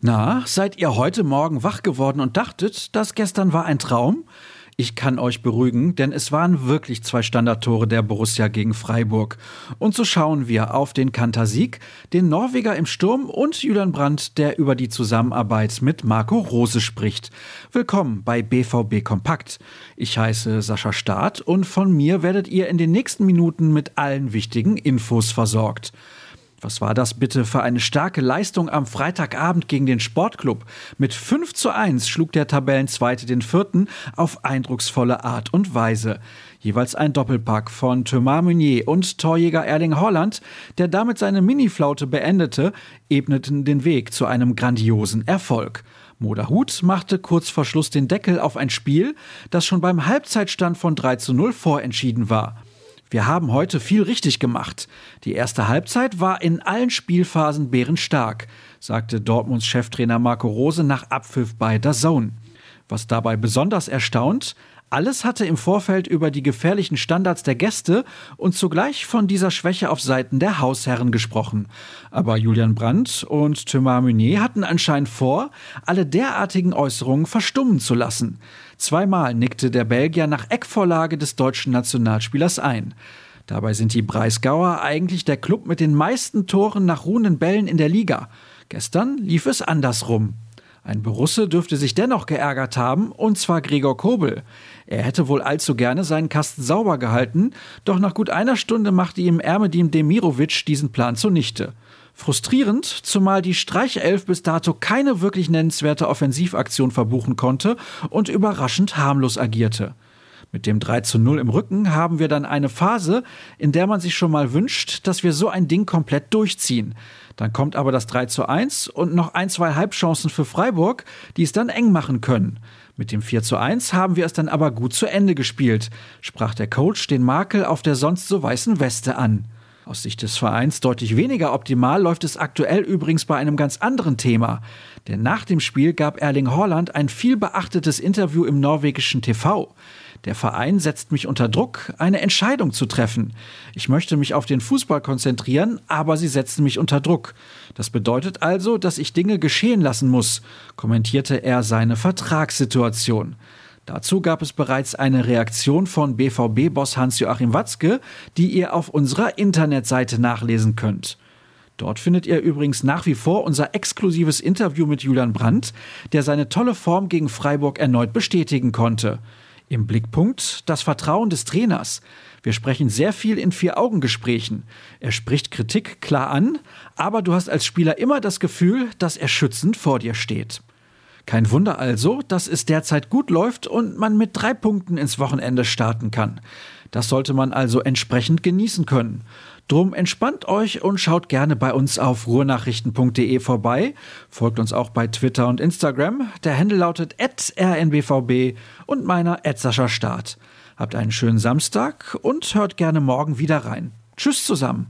Na, seid ihr heute Morgen wach geworden und dachtet, das gestern war ein Traum? Ich kann euch beruhigen, denn es waren wirklich zwei Standardtore der Borussia gegen Freiburg. Und so schauen wir auf den Kantersieg, den Norweger im Sturm und Julian Brandt, der über die Zusammenarbeit mit Marco Rose spricht. Willkommen bei BVB Kompakt. Ich heiße Sascha Staat und von mir werdet ihr in den nächsten Minuten mit allen wichtigen Infos versorgt. Was war das bitte für eine starke Leistung am Freitagabend gegen den Sportclub? Mit 5 zu 1 schlug der Tabellenzweite den vierten auf eindrucksvolle Art und Weise. Jeweils ein Doppelpack von Thomas Meunier und Torjäger Erling Holland, der damit seine Miniflaute beendete, ebneten den Weg zu einem grandiosen Erfolg. Moderhut machte kurz vor Schluss den Deckel auf ein Spiel, das schon beim Halbzeitstand von 3 zu 0 vorentschieden war. Wir haben heute viel richtig gemacht. Die erste Halbzeit war in allen Spielphasen bärenstark, sagte Dortmunds Cheftrainer Marco Rose nach Abpfiff bei der Zone. Was dabei besonders erstaunt, alles hatte im Vorfeld über die gefährlichen Standards der Gäste und zugleich von dieser Schwäche auf Seiten der Hausherren gesprochen. Aber Julian Brandt und Thomas Meunier hatten anscheinend vor, alle derartigen Äußerungen verstummen zu lassen. Zweimal nickte der Belgier nach Eckvorlage des deutschen Nationalspielers ein. Dabei sind die Breisgauer eigentlich der Club mit den meisten Toren nach ruhenden Bällen in der Liga. Gestern lief es andersrum. Ein Borusse dürfte sich dennoch geärgert haben, und zwar Gregor Kobel. Er hätte wohl allzu gerne seinen Kasten sauber gehalten, doch nach gut einer Stunde machte ihm Ermedim Demirovic diesen Plan zunichte. Frustrierend, zumal die Streichelf bis dato keine wirklich nennenswerte Offensivaktion verbuchen konnte und überraschend harmlos agierte. Mit dem 3 zu 0 im Rücken haben wir dann eine Phase, in der man sich schon mal wünscht, dass wir so ein Ding komplett durchziehen. Dann kommt aber das 3 zu 1 und noch ein, zwei Halbchancen für Freiburg, die es dann eng machen können. Mit dem 4 zu 1 haben wir es dann aber gut zu Ende gespielt, sprach der Coach den Makel auf der sonst so weißen Weste an. Aus Sicht des Vereins deutlich weniger optimal läuft es aktuell übrigens bei einem ganz anderen Thema. Denn nach dem Spiel gab Erling Haaland ein viel beachtetes Interview im norwegischen TV. Der Verein setzt mich unter Druck, eine Entscheidung zu treffen. Ich möchte mich auf den Fußball konzentrieren, aber sie setzen mich unter Druck. Das bedeutet also, dass ich Dinge geschehen lassen muss, kommentierte er seine Vertragssituation. Dazu gab es bereits eine Reaktion von BVB-Boss Hans-Joachim Watzke, die ihr auf unserer Internetseite nachlesen könnt. Dort findet ihr übrigens nach wie vor unser exklusives Interview mit Julian Brandt, der seine tolle Form gegen Freiburg erneut bestätigen konnte. Im Blickpunkt das Vertrauen des Trainers. Wir sprechen sehr viel in Vier-Augen-Gesprächen. Er spricht Kritik klar an, aber du hast als Spieler immer das Gefühl, dass er schützend vor dir steht. Kein Wunder also, dass es derzeit gut läuft und man mit drei Punkten ins Wochenende starten kann. Das sollte man also entsprechend genießen können. Drum entspannt euch und schaut gerne bei uns auf ruhrnachrichten.de vorbei. Folgt uns auch bei Twitter und Instagram. Der Handel lautet rnbvb und meiner Start. Habt einen schönen Samstag und hört gerne morgen wieder rein. Tschüss zusammen.